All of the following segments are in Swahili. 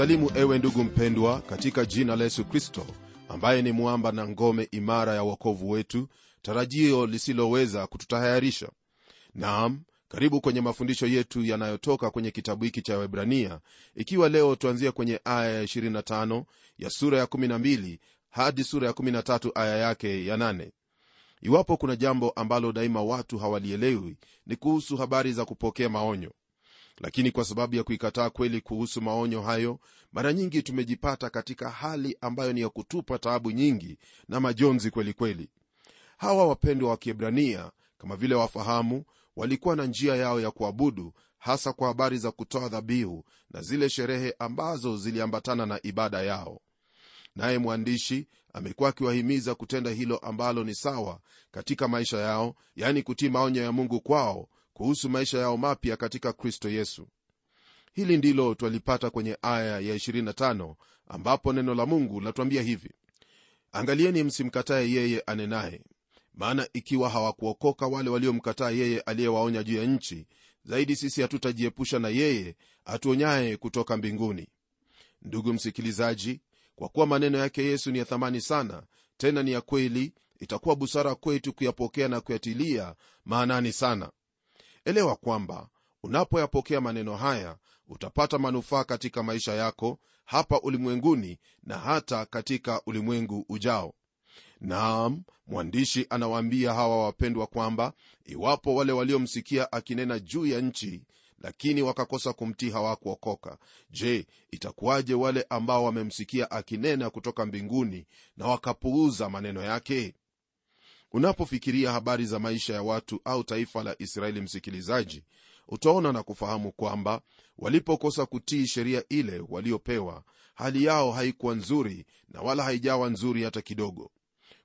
na kusalimu ewe ndugu mpendwa katika jina la yesu kristo ambaye ni mwamba na ngome imara ya uokovu wetu tarajio lisiloweza kututahayarisha. Naam karibu kwenye mafundisho yetu yanayotoka kwenye kitabu hiki cha webrania ikiwa leo tuanzia kwenye aya ya 25 ya sura ya 12 hadi sura ya 13 aya yake ya 8 iwapo kuna jambo ambalo daima watu hawalielewi ni kuhusu habari za kupokea maonyo lakini kwa sababu ya kuikataa kweli kuhusu maonyo hayo mara nyingi tumejipata katika hali ambayo ni ya kutupa taabu nyingi na majonzi kweli kweli. Hawa wapendwa wa kiebrania kama vile wafahamu walikuwa na njia yao ya kuabudu hasa kwa habari za kutoa dhabihu na zile sherehe ambazo ziliambatana na ibada yao. Naye mwandishi amekuwa akiwahimiza kutenda hilo ambalo ni sawa katika maisha yao yani kutii maonyo ya mungu kwao kuhusu maisha yao mapya katika kristo yesu. Hili ndilo twalipata kwenye aya ya 25 ambapo neno la mungu latuambia hivi. Angalieni msimkataye yeye anenaye. Maana ikiwa hawakuokoka wale waliomkataa yeye aliyewaonya juu ya nchi zaidi sisi hatutajiepusha na yeye atuonyaye kutoka mbinguni. Ndugu msikilizaji kwa kuwa maneno yake yesu ni ya thamani sana tena ni ya kweli itakuwa busara kwetu kuyapokea na kuyatilia maanani sana elewa kwamba unapoyapokea maneno haya utapata manufaa katika maisha yako hapa ulimwenguni na hata katika ulimwengu ujao. Naam mwandishi anawaambia hawa wapendwa kwamba iwapo wale waliomsikia akinena juu ya nchi lakini wakakosa kumtii hawakuokoka. Je itakuwaje wale ambao wamemsikia akinena kutoka mbinguni na wakapuuza maneno yake unapofikiria habari za maisha ya watu au taifa la israeli msikilizaji utaona na kufahamu kwamba walipokosa kutii sheria ile waliopewa hali yao haikuwa nzuri na wala haijawa nzuri hata kidogo.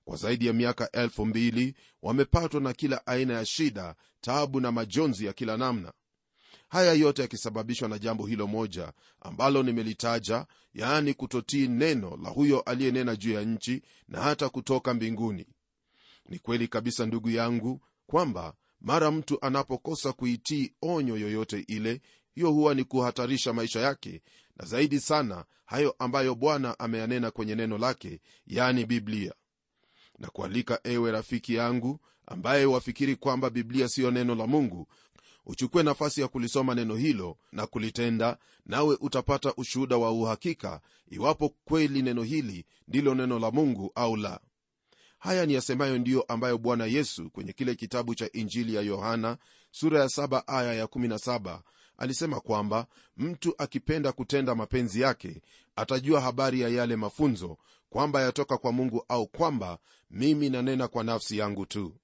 Kwa zaidi ya miaka elfu mbili wamepatwa na kila aina ya shida taabu na majonzi ya kila namna. Haya yote yakisababishwa na jambo hilo moja ambalo nimelitaja yaani kutotii neno la huyo aliyenena juu ya nchi na hata kutoka mbinguni ni kweli kabisa ndugu yangu kwamba mara mtu anapokosa kuitii onyo yoyote ile hiyo huwa ni kuhatarisha maisha yake. Na zaidi sana hayo ambayo bwana ameyanena kwenye neno lake yani biblia. Na kualika ewe rafiki yangu ambaye wafikiri kwamba biblia siyo neno la mungu uchukue nafasi ya kulisoma neno hilo na kulitenda nawe utapata ushuhuda wa uhakika iwapo kweli neno hili ndilo neno la mungu au la haya ni yasemayo ndiyo ambayo bwana yesu kwenye kile kitabu cha injili ya yohana sura ya 7 aya ya 17 alisema kwamba mtu akipenda kutenda mapenzi yake atajua habari ya yale mafunzo kwamba yatoka kwa mungu au kwamba mimi nanena kwa nafsi yangu tu.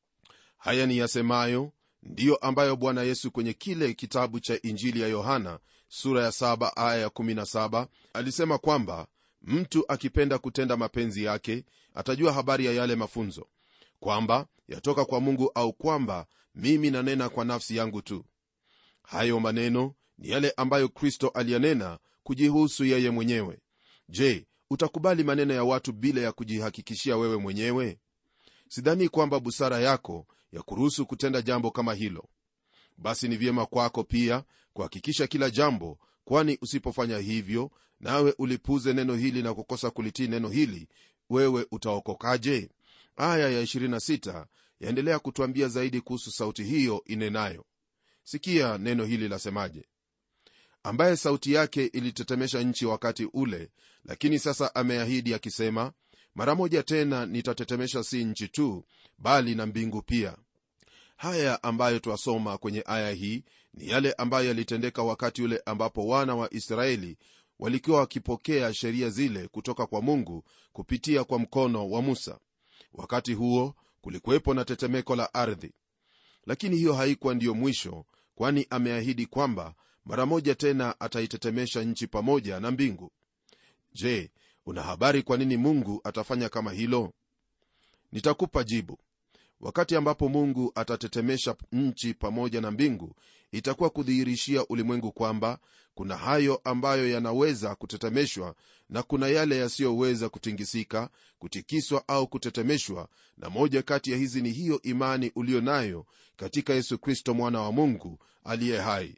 Haya ni yasemayo ndiyo ambayo bwana yesu kwenye kile kitabu cha injili ya yohana sura ya 7 aya ya 17 alisema kwamba mtu akipenda kutenda mapenzi yake atajua habari ya yale mafunzo. Kwamba yatoka kwa mungu au kwamba mimi nanena kwa nafsi yangu tu. Hayo maneno ni yale ambayo kristo aliyanena kujihusu yeye mwenyewe. Je utakubali maneno ya watu bila ya kujihakikishia wewe mwenyewe? Sidhani kwamba busara yako ya kuruhusu kutenda jambo kama hilo. Basi ni vyema kwako pia kuhakikisha kila jambo kwani usipofanya hivyo nawe ulipuze neno hili na kukosa kulitii neno hili wewe utaokokaje? Aya ya 26 yaendelea kutwambia zaidi kuhusu sauti hiyo inenayo. Sikia neno hili lasemaje. Ambaye sauti yake ilitetemesha nchi wakati ule lakini sasa ameahidi akisema mara moja tena nitatetemesha si nchi tu bali na mbingu pia. Haya ambayo twasoma kwenye aya hii ni yale ambayo yalitendeka wakati ule ambapo wana wa israeli walikuwa wakipokea sheria zile kutoka kwa mungu kupitia kwa mkono wa musa. Wakati huo kulikuwepo na tetemeko la ardhi. Lakini hiyo haikuwa ndiyo mwisho kwani ameahidi kwamba mara moja tena ataitetemesha nchi pamoja na mbingu. Je una habari kwa nini mungu atafanya kama hilo? Nitakupa jibu wakati ambapo mungu atatetemesha nchi pamoja na mbingu itakuwa kudhihirishia ulimwengu kwamba kuna hayo ambayo yanaweza kutetemeshwa na kuna yale yasiyoweza kutingisika kutikiswa au kutetemeshwa na moja kati ya hizi ni hiyo imani uliyo nayo katika yesu kristo mwana wa mungu aliye hai.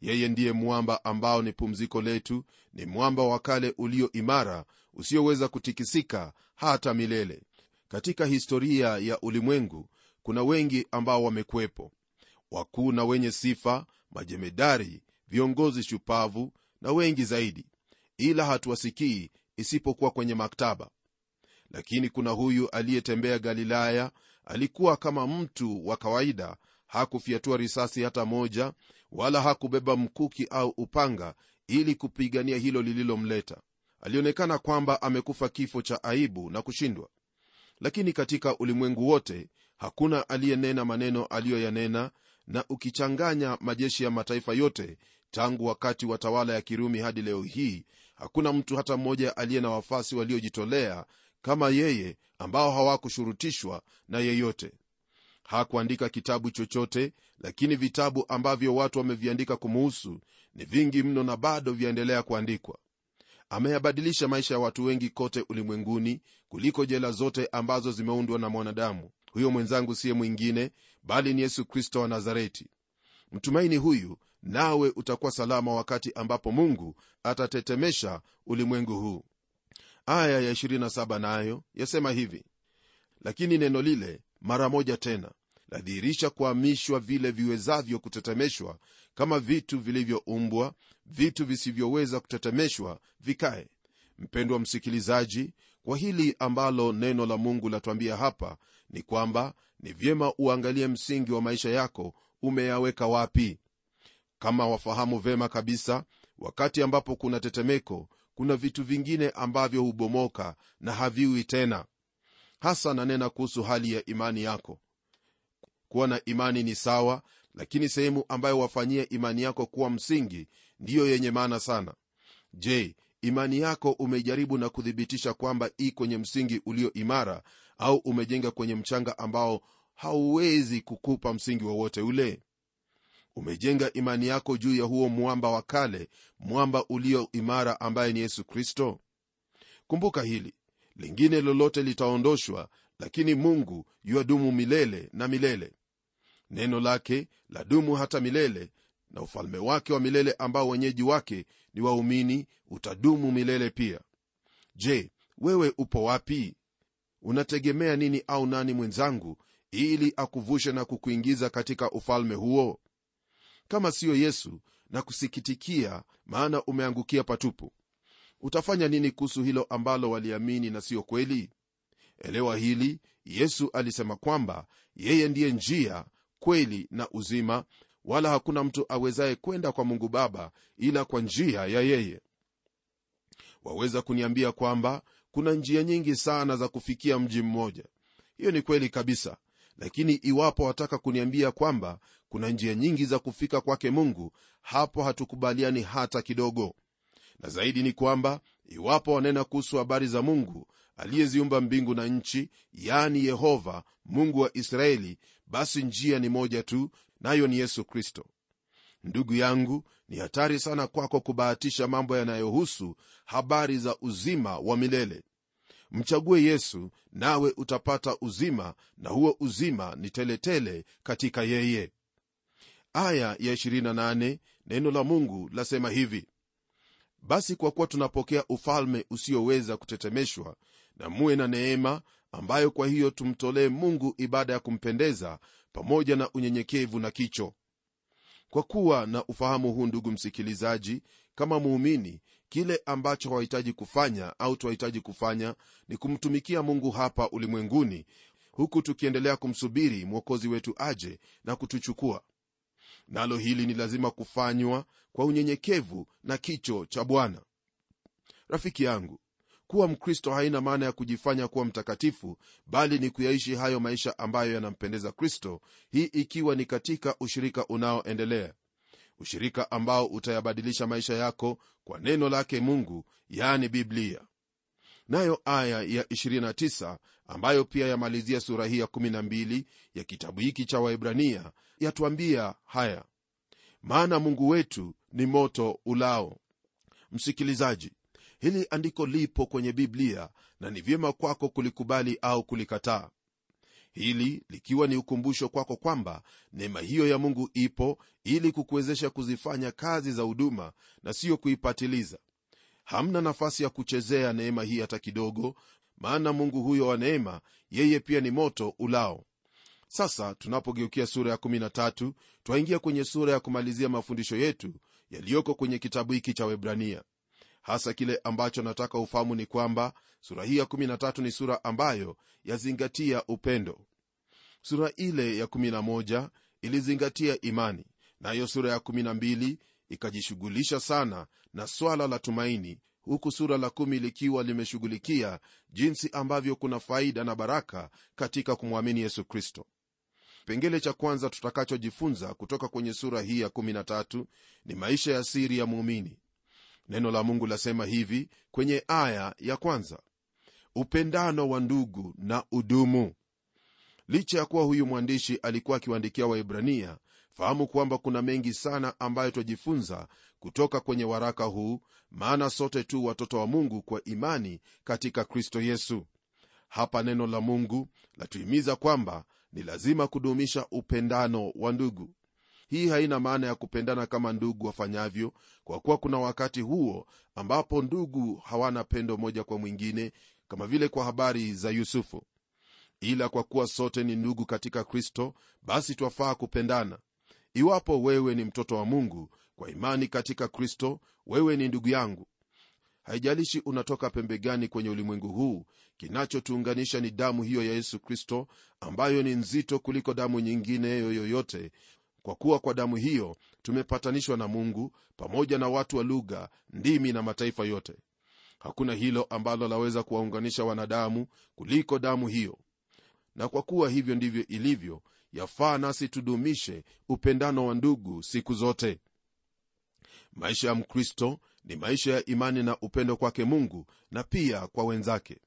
Yeye ndiye mwamba ambao ni pumziko letu ni mwamba wa kale ulio imara usioweza kutikisika hata milele katika historia ya ulimwengu kuna wengi ambao wamekuwepo. Wakuu na wenye sifa majemedari viongozi shupavu na wengi zaidi. Ila hatuwasikii isipokuwa kwenye maktaba. Lakini kuna huyu aliyetembea galilaya alikuwa kama mtu wa kawaida hakufyatua risasi hata moja wala hakubeba mkuki au upanga ili kupigania hilo lililomleta. Alionekana kwamba amekufa kifo cha aibu na kushindwa lakini katika ulimwengu wote hakuna aliyenena maneno aliyoyanena na ukichanganya majeshi ya mataifa yote tangu wakati wa tawala ya kirumi hadi leo hii hakuna mtu hata mmoja aliye na wafasi waliojitolea kama yeye ambao hawakushurutishwa na yeyote. Hakuandika kitabu chochote lakini vitabu ambavyo watu wameviandika kumuhusu ni vingi mno na bado vyaendelea kuandikwa ameyabadilisha maisha ya watu wengi kote ulimwenguni kuliko jela zote ambazo zimeundwa na mwanadamu. Huyo mwenzangu siye mwingine bali ni yesu kristo wa nazareti. Mtumaini huyu nawe utakuwa salama wakati ambapo mungu atatetemesha ulimwengu huu. Aya ya 27 nayo yasema hivi lakini neno lile mara moja tena ladhihirisha kuhamishwa vile viwezavyo kutetemeshwa kama vitu vilivyoumbwa vitu visivyoweza kutetemeshwa vikae. Mpendwa msikilizaji kwa hili ambalo neno la mungu latwambia hapa ni kwamba ni vyema uangalie msingi wa maisha yako umeyaweka wapi. Kama wafahamu vema kabisa wakati ambapo kuna tetemeko kuna vitu vingine ambavyo hubomoka na haviwi tena. Hasa nanena kuhusu hali ya imani yako kuwa na imani ni sawa lakini sehemu ambayo wafanyia imani yako kuwa msingi ndiyo yenye maana sana. Je imani yako umejaribu na kuthibitisha kwamba i kwenye msingi ulio imara au umejenga kwenye mchanga ambao hauwezi kukupa msingi wowote ule? Umejenga imani yako juu ya huo mwamba wa kale mwamba ulio imara ambaye ni yesu kristo? Kumbuka hili lingine lolote litaondoshwa lakini mungu yuadumu milele na milele neno lake ladumu hata milele na ufalme wake wa milele ambao wenyeji wake ni waumini utadumu milele pia. Je wewe upo wapi? Unategemea nini au nani mwenzangu ili akuvushe na kukuingiza katika ufalme huo? Kama siyo yesu na kusikitikia maana umeangukia patupu. Utafanya nini kuhusu hilo ambalo waliamini na siyo kweli? Elewa hili yesu alisema kwamba yeye ndiye njia kweli na uzima wala hakuna mtu awezaye kwenda kwa mungu baba ila kwa njia ya yeye. Waweza kuniambia kwamba kuna njia nyingi sana za kufikia mji mmoja. Hiyo ni kweli kabisa. Lakini iwapo wataka kuniambia kwamba kuna njia nyingi za kufika kwake mungu hapo hatukubaliani hata kidogo. Na zaidi ni kwamba iwapo wanena kuhusu habari za mungu aliyeziumba mbingu na nchi yani yehova mungu wa israeli basi njia ni moja tu nayo ni yesu kristo. Ndugu yangu ni hatari sana kwako kubahatisha mambo yanayohusu habari za uzima wa milele. Mchague yesu nawe utapata uzima na huo uzima ni teletele katika yeye. Aya ya 28 neno la mungu lasema hivi. Basi kwa kuwa tunapokea ufalme usioweza kutetemeshwa na muwe na neema ambayo kwa hiyo tumtolee mungu ibada ya kumpendeza pamoja na unyenyekevu na kicho. Kwa kuwa na ufahamu huu ndugu msikilizaji kama muumini kile ambacho hawahitaji kufanya au twahitaji kufanya ni kumtumikia mungu hapa ulimwenguni huku tukiendelea kumsubiri mwokozi wetu aje na kutuchukua. Nalo hili ni lazima kufanywa kwa unyenyekevu na kicho cha bwana. Rafiki yangu kuwa mkristo haina maana ya kujifanya kuwa mtakatifu bali ni kuyaishi hayo maisha ambayo yanampendeza kristo hii ikiwa ni katika ushirika unaoendelea. Ushirika ambao utayabadilisha maisha yako kwa neno lake mungu yani biblia. Nayo aya ya 29 ambayo pia yamalizia sura hii ya 12 ya kitabu hiki cha waibrania yatuambia haya. Maana mungu wetu ni moto ulao. Msikilizaji hili andiko lipo kwenye biblia na ni vyema kwako kulikubali au kulikataa. Hili likiwa ni ukumbusho kwako kwamba neema hiyo ya mungu ipo ili kukuwezesha kuzifanya kazi za huduma na siyo kuipatiliza. Hamna nafasi ya kuchezea neema hii hata kidogo maana mungu huyo wa neema yeye pia ni moto ulao. Sasa tunapogeukia sura ya 13 twaingia kwenye sura ya kumalizia mafundisho yetu yaliyoko kwenye kitabu hiki cha webrania hasa kile ambacho nataka ufahamu ni kwamba sura hii ya 13 ni sura ambayo yazingatia upendo. Sura ile ya 11 ilizingatia imani nayo sura ya 12 ikajishughulisha sana na swala la tumaini huku sura la kumi likiwa limeshughulikia jinsi ambavyo kuna faida na baraka katika kumwamini yesu kristo. Kipengele cha kwanza tutakachojifunza kutoka kwenye sura hii ya 13 ni maisha ya siri ya muumini neno la mungu lasema hivi kwenye aya ya kwanza. Upendano wa ndugu na udumu. Licha ya kuwa huyu mwandishi alikuwa akiwaandikia waibrania fahamu kwamba kuna mengi sana ambayo twajifunza kutoka kwenye waraka huu maana sote tu watoto wa mungu kwa imani katika kristo yesu. Hapa neno la mungu latuhimiza kwamba ni lazima kudumisha upendano wa ndugu hii haina maana ya kupendana kama ndugu wafanyavyo kwa kuwa kuna wakati huo ambapo ndugu hawana pendo moja kwa mwingine kama vile kwa habari za yusufu. Ila kwa kuwa sote ni ndugu katika kristo basi twafaa kupendana. Iwapo wewe ni mtoto wa mungu kwa imani katika kristo wewe ni ndugu yangu. Haijalishi unatoka pembe gani kwenye ulimwengu huu kinachotuunganisha ni damu hiyo ya yesu kristo ambayo ni nzito kuliko damu nyingine yoyote kwa kuwa kwa damu hiyo tumepatanishwa na mungu pamoja na watu wa lugha ndimi na mataifa yote. Hakuna hilo ambalo laweza kuwaunganisha wanadamu kuliko damu hiyo. Na kwa kuwa hivyo ndivyo ilivyo yafaa nasi tudumishe upendano wa ndugu siku zote. Maisha ya mkristo ni maisha ya imani na upendo kwake mungu na pia kwa wenzake.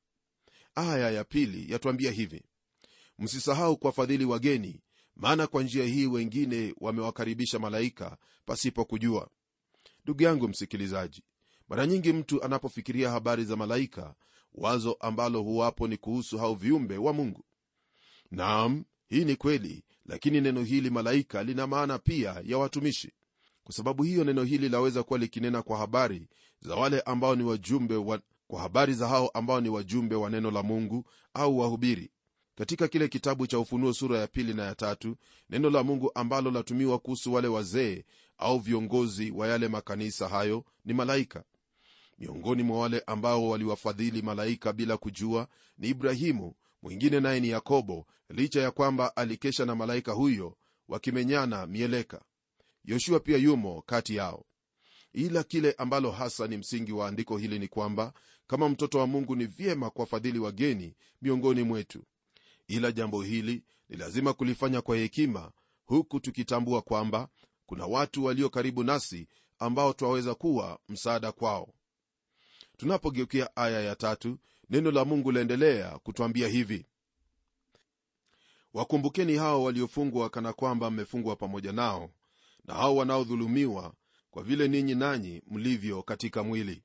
Aya ya pili yatwambia hivi msisahau kuwafadhili wageni maana kwa njia hii wengine wamewakaribisha malaika pasipo kujua. Ndugu yangu msikilizaji mara nyingi mtu anapofikiria habari za malaika wazo ambalo huwapo ni kuhusu hao viumbe wa mungu. Naam hii ni kweli lakini neno hili malaika lina maana pia ya watumishi. Kwa sababu hiyo neno hili laweza kuwa likinena kwa habari za wale ambao ni wajumbe wa, kwa habari za hao ambao ni wajumbe wa neno la mungu au wahubiri katika kile kitabu cha ufunuo sura ya pili na ya tatu neno la mungu ambalo latumiwa kuhusu wale wazee au viongozi wa yale makanisa hayo ni malaika. Miongoni mwa wale ambao waliwafadhili malaika bila kujua ni ibrahimu mwingine naye ni yakobo licha ya kwamba alikesha na malaika huyo wakimenyana mieleka. Yoshua pia yumo kati yao. Ila kile ambalo hasa ni msingi wa andiko hili ni kwamba kama mtoto wa mungu ni vyema kuwafadhili wageni miongoni mwetu ila jambo hili ni lazima kulifanya kwa hekima huku tukitambua kwamba kuna watu walio karibu nasi ambao twaweza kuwa msaada kwao. Tunapogeukia aya ya tatu neno la mungu laendelea kutwambia hivi. Wakumbukeni hao waliofungwa kana kwamba mmefungwa pamoja nao na hao wanaodhulumiwa kwa vile ninyi nanyi mlivyo katika mwili.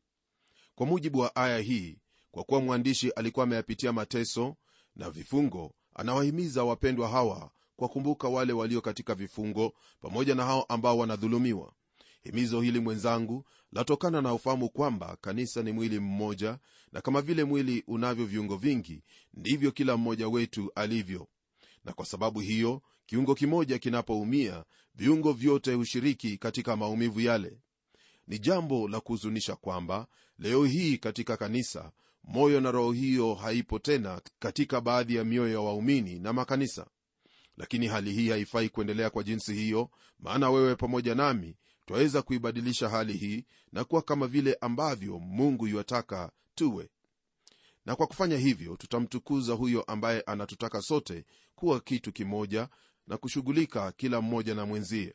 Kwa mujibu wa aya hii kwa kuwa mwandishi alikuwa ameyapitia mateso na vifungo anawahimiza wapendwa hawa kuwakumbuka wale walio katika vifungo pamoja na hao ambao wanadhulumiwa. Himizo hili mwenzangu latokana na ufahamu kwamba kanisa ni mwili mmoja na kama vile mwili unavyo viungo vingi ndivyo kila mmoja wetu alivyo. Na kwa sababu hiyo kiungo kimoja kinapoumia viungo vyote hushiriki katika maumivu yale. Ni jambo la kuhuzunisha kwamba leo hii katika kanisa moyo na roho hiyo haipo tena katika baadhi ya mioyo ya waumini na makanisa. Lakini hali hii haifai kuendelea kwa jinsi hiyo maana wewe pamoja nami twaweza kuibadilisha hali hii na kuwa kama vile ambavyo mungu yuwataka tuwe. Na kwa kufanya hivyo tutamtukuza huyo ambaye anatutaka sote kuwa kitu kimoja na kushughulika kila mmoja na mwenzie.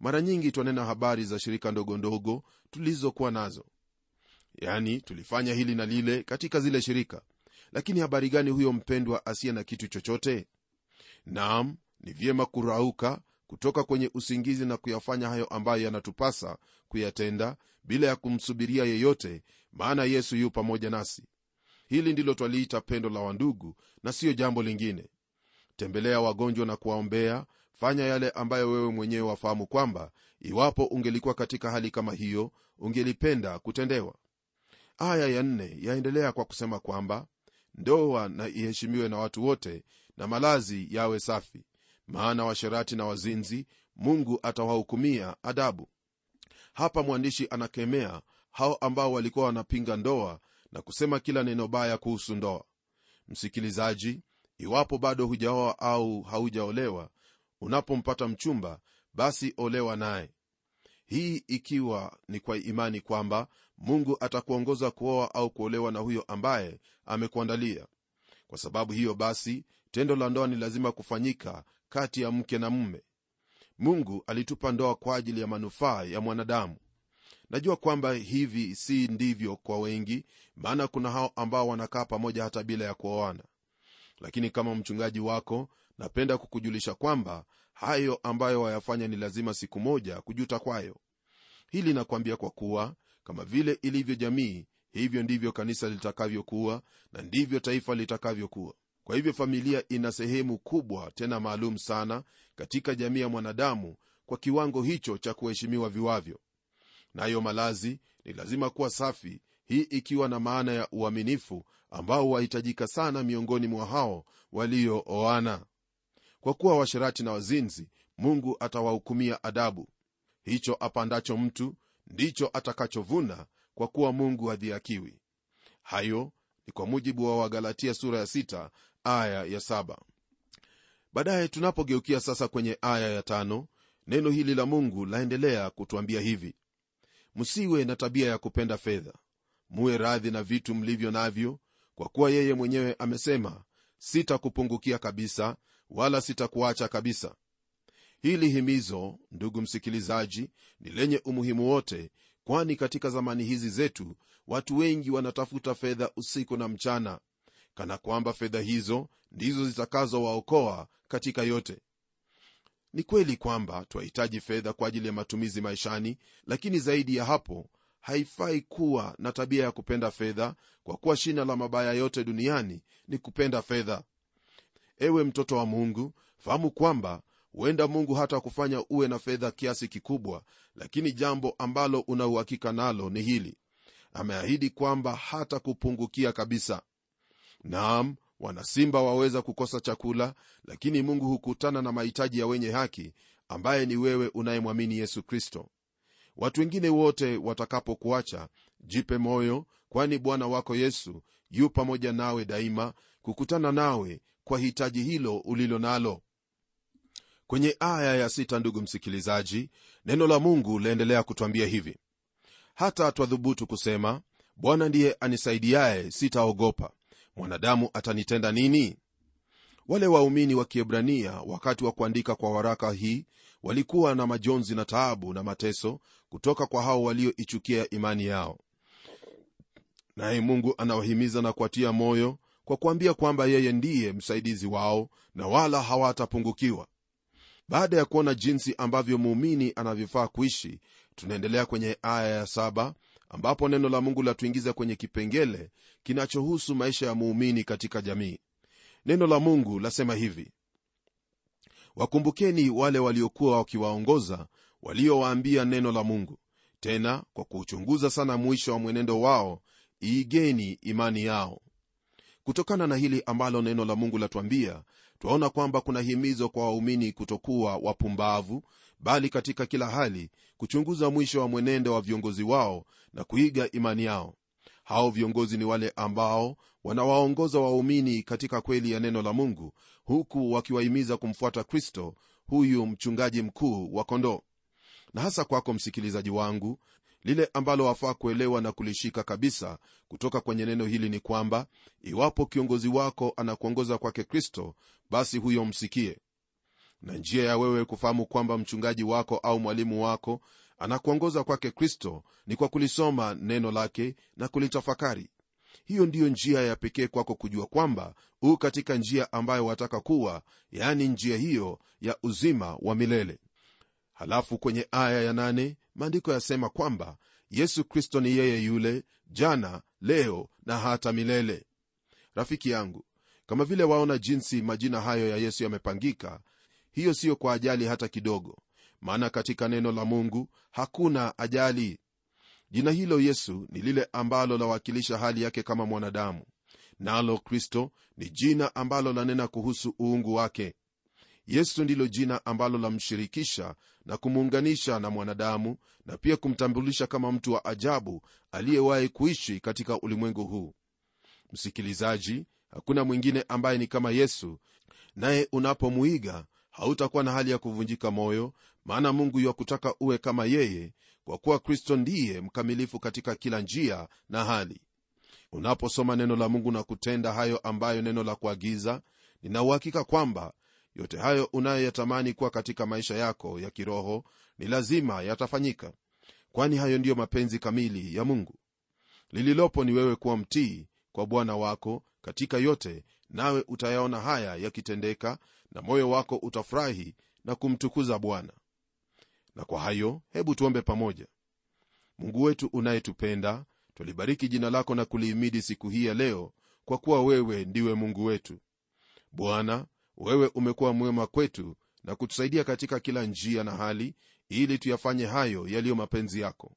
Mara nyingi twanena habari za shirika ndogo ndogo tulizokuwa nazo yani tulifanya hili na lile katika zile shirika. Lakini habari gani huyo mpendwa asiye na kitu chochote? Naam ni vyema kurauka kutoka kwenye usingizi na kuyafanya hayo ambayo yanatupasa kuyatenda bila ya kumsubiria yeyote maana yesu yu pamoja nasi. Hili ndilo twaliita pendo la wandugu na siyo jambo lingine. Tembelea wagonjwa na kuwaombea fanya yale ambayo wewe mwenyewe wafahamu kwamba iwapo ungelikuwa katika hali kama hiyo ungelipenda kutendewa aya ya nne yaendelea kwa kusema kwamba ndoa na iheshimiwe na watu wote na malazi yawe safi. Maana washerati na wazinzi mungu atawahukumia adabu. Hapa mwandishi anakemea hao ambao walikuwa wanapinga ndoa na kusema kila neno baya kuhusu ndoa. Msikilizaji iwapo bado hujaoa au haujaolewa unapompata mchumba basi olewa naye. Hii ikiwa ni kwa imani kwamba mungu atakuongoza kuoa au kuolewa na huyo ambaye amekuandalia. Kwa sababu hiyo basi tendo la ndoa ni lazima kufanyika kati ya mke na mume. Mungu alitupa ndoa kwa ajili ya manufaa ya mwanadamu. Najua kwamba hivi si ndivyo kwa wengi maana kuna hao ambao wanakaa pamoja hata bila ya kuoana. Lakini kama mchungaji wako napenda kukujulisha kwamba hayo ambayo wayafanya ni lazima siku moja kujuta kwayo. Hili nakwambia kwa kuwa kama vile ilivyo jamii hivyo ndivyo kanisa litakavyokuwa na ndivyo taifa litakavyokuwa. Kwa hivyo familia ina sehemu kubwa tena maalum sana katika jamii ya mwanadamu kwa kiwango hicho cha kuheshimiwa viwavyo. Nayo malazi ni lazima kuwa safi hii ikiwa na maana ya uaminifu ambao wahitajika sana miongoni mwa hao waliooana. Kwa kuwa washerati na wazinzi mungu atawahukumia adabu. Hicho apandacho mtu ndicho atakachovuna kwa kuwa mungu hadhiakiwi hayo ni kwa mujibu wa wagalatia sura ya 6 aya ya 7 baadaye tunapogeukia sasa kwenye aya ya tano, neno hili la mungu laendelea kutwambia hivi. Msiwe na tabia ya kupenda fedha. Muwe radhi na vitu mlivyo navyo kwa kuwa yeye mwenyewe amesema sitakupungukia kabisa wala sitakuacha kabisa hili himizo ndugu msikilizaji ni lenye umuhimu wote kwani katika zamani hizi zetu watu wengi wanatafuta fedha usiku na mchana kana kwamba fedha hizo ndizo zitakazowaokoa katika yote. Ni kweli kwamba twahitaji fedha kwa ajili ya matumizi maishani lakini zaidi ya hapo haifai kuwa na tabia ya kupenda fedha kwa kuwa shina la mabaya yote duniani ni kupenda fedha. Ewe mtoto wa mungu fahamu kwamba huenda mungu hata kufanya uwe na fedha kiasi kikubwa lakini jambo ambalo una uhakika nalo ni hili. Ameahidi kwamba hata kupungukia kabisa. Naam wanasimba waweza kukosa chakula lakini mungu hukutana na mahitaji ya wenye haki ambaye ni wewe unayemwamini yesu kristo. Watu wengine wote watakapokuacha jipe moyo kwani bwana wako yesu yu pamoja nawe daima kukutana nawe kwa hitaji hilo ulilo nalo kwenye aya ya sita ndugu msikilizaji neno la mungu laendelea kutwambia hivi. Hata twadhubutu kusema bwana ndiye anisaidiaye sitaogopa. Mwanadamu atanitenda nini? Wale waumini wa kiebrania wakati wa kuandika kwa waraka hii walikuwa na majonzi na taabu na mateso kutoka kwa hao walioichukia imani yao. Naye mungu anawahimiza na kuwatia moyo kwa kuambia kwamba yeye ndiye msaidizi wao na wala hawatapungukiwa baada ya kuona jinsi ambavyo muumini anavyofaa kuishi tunaendelea kwenye aya ya saba ambapo neno la mungu latuingiza kwenye kipengele kinachohusu maisha ya muumini katika jamii. Neno la mungu lasema hivi wakumbukeni wale waliokuwa wakiwaongoza waliowaambia neno la mungu. Tena kwa kuuchunguza sana mwisho wa mwenendo wao iigeni imani yao. Kutokana na hili ambalo neno la mungu latwambia twaona kwamba kuna himizo kwa waumini kutokuwa wapumbavu bali katika kila hali kuchunguza mwisho wa mwenendo wa viongozi wao na kuiga imani yao. Hao viongozi ni wale ambao wanawaongoza waumini katika kweli ya neno la mungu huku wakiwahimiza kumfuata kristo huyu mchungaji mkuu wa kondoo. Na hasa kwako msikilizaji wangu lile ambalo wafaa kuelewa na kulishika kabisa kutoka kwenye neno hili ni kwamba iwapo kiongozi wako anakuongoza kwake kristo basi huyo msikie. Na njia ya wewe kufahamu kwamba mchungaji wako au mwalimu wako anakuongoza kwake kristo ni kwa kulisoma neno lake na kulitafakari. Hiyo ndiyo njia ya pekee kwako kujua kwamba huu katika njia ambayo wataka kuwa yaani njia hiyo ya uzima wa milele halafu kwenye aya ya nane maandiko yasema kwamba yesu kristo ni yeye yule jana leo na hata milele. Rafiki yangu kama vile waona jinsi majina hayo ya yesu yamepangika hiyo siyo kwa ajali hata kidogo maana katika neno la mungu hakuna ajali. Jina hilo yesu ni lile ambalo lawakilisha hali yake kama mwanadamu nalo kristo ni jina ambalo lanena kuhusu uungu wake yesu ndilo jina ambalo lamshirikisha na kumuunganisha na mwanadamu na pia kumtambulisha kama mtu wa ajabu aliyewahi kuishi katika ulimwengu huu. Msikilizaji hakuna mwingine ambaye ni kama yesu. Naye unapomuiga hautakuwa na hali ya kuvunjika moyo maana mungu yuwakutaka uwe kama yeye kwa kuwa kristo ndiye mkamilifu katika kila njia na hali. Unaposoma neno la mungu na kutenda hayo ambayo neno la kuagiza ninauhakika kwamba yote hayo unayoyatamani kuwa katika maisha yako ya kiroho ni lazima yatafanyika kwani hayo ndiyo mapenzi kamili ya mungu. Lililopo ni wewe kuwa mtii kwa bwana wako katika yote nawe utayaona haya yakitendeka na moyo wako utafurahi na kumtukuza bwana. Na kwa hayo hebu tuombe pamoja. Mungu wetu unayetupenda twalibariki jina lako na kuliimidi siku hii ya leo kwa kuwa wewe ndiwe mungu wetu. Bwana wewe umekuwa mwema kwetu na kutusaidia katika kila njia na hali ili tuyafanye hayo yaliyo mapenzi yako.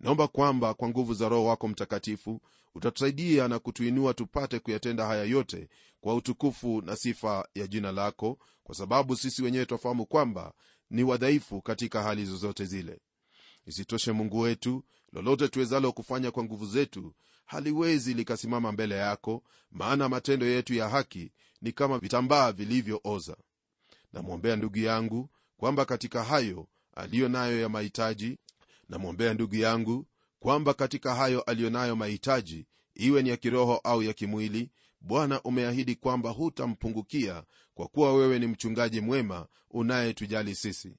Naomba kwamba kwa nguvu za roho wako mtakatifu utatusaidia na kutuinua tupate kuyatenda haya yote kwa utukufu na sifa ya jina lako kwa sababu sisi wenyewe twafahamu kwamba ni wadhaifu katika hali zozote zile. Isitoshe mungu wetu lolote tuwezalo kufanya kwa nguvu zetu haliwezi likasimama mbele yako maana matendo yetu ya haki ni kama vitambaa vilivyooza. Namwombea ndugu yangu kwamba katika hayo aliyo nayo ya mahitaji namwombea ndugu yangu kwamba katika hayo aliyo nayo mahitaji iwe ni ya kiroho au ya kimwili bwana umeahidi kwamba hutampungukia kwa kuwa wewe ni mchungaji mwema unayetujali sisi.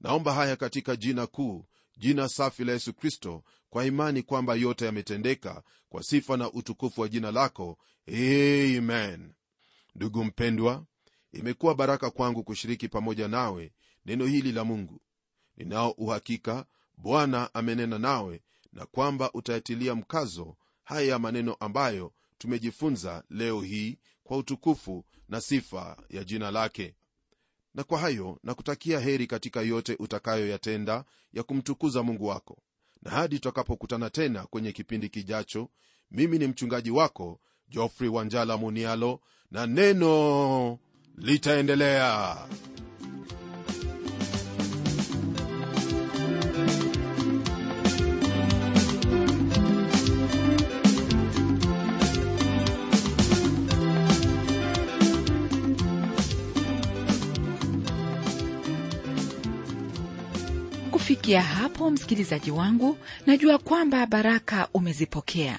Naomba haya katika jina kuu jina safi la yesu kristo kwa imani kwamba yote yametendeka kwa sifa na utukufu wa jina lako. Amen ndugu mpendwa imekuwa baraka kwangu kushiriki pamoja nawe neno hili la mungu. Ninao uhakika bwana amenena nawe na kwamba utayatilia mkazo haya maneno ambayo tumejifunza leo hii kwa utukufu na sifa ya jina lake. Na kwa hayo nakutakia heri katika yote utakayoyatenda ya kumtukuza mungu wako. Na hadi tutakapokutana tena kwenye kipindi kijacho mimi ni mchungaji wako jofrey wanjala munialo na neno litaendelea. Kufikia hapo msikilizaji wangu najua kwamba baraka umezipokea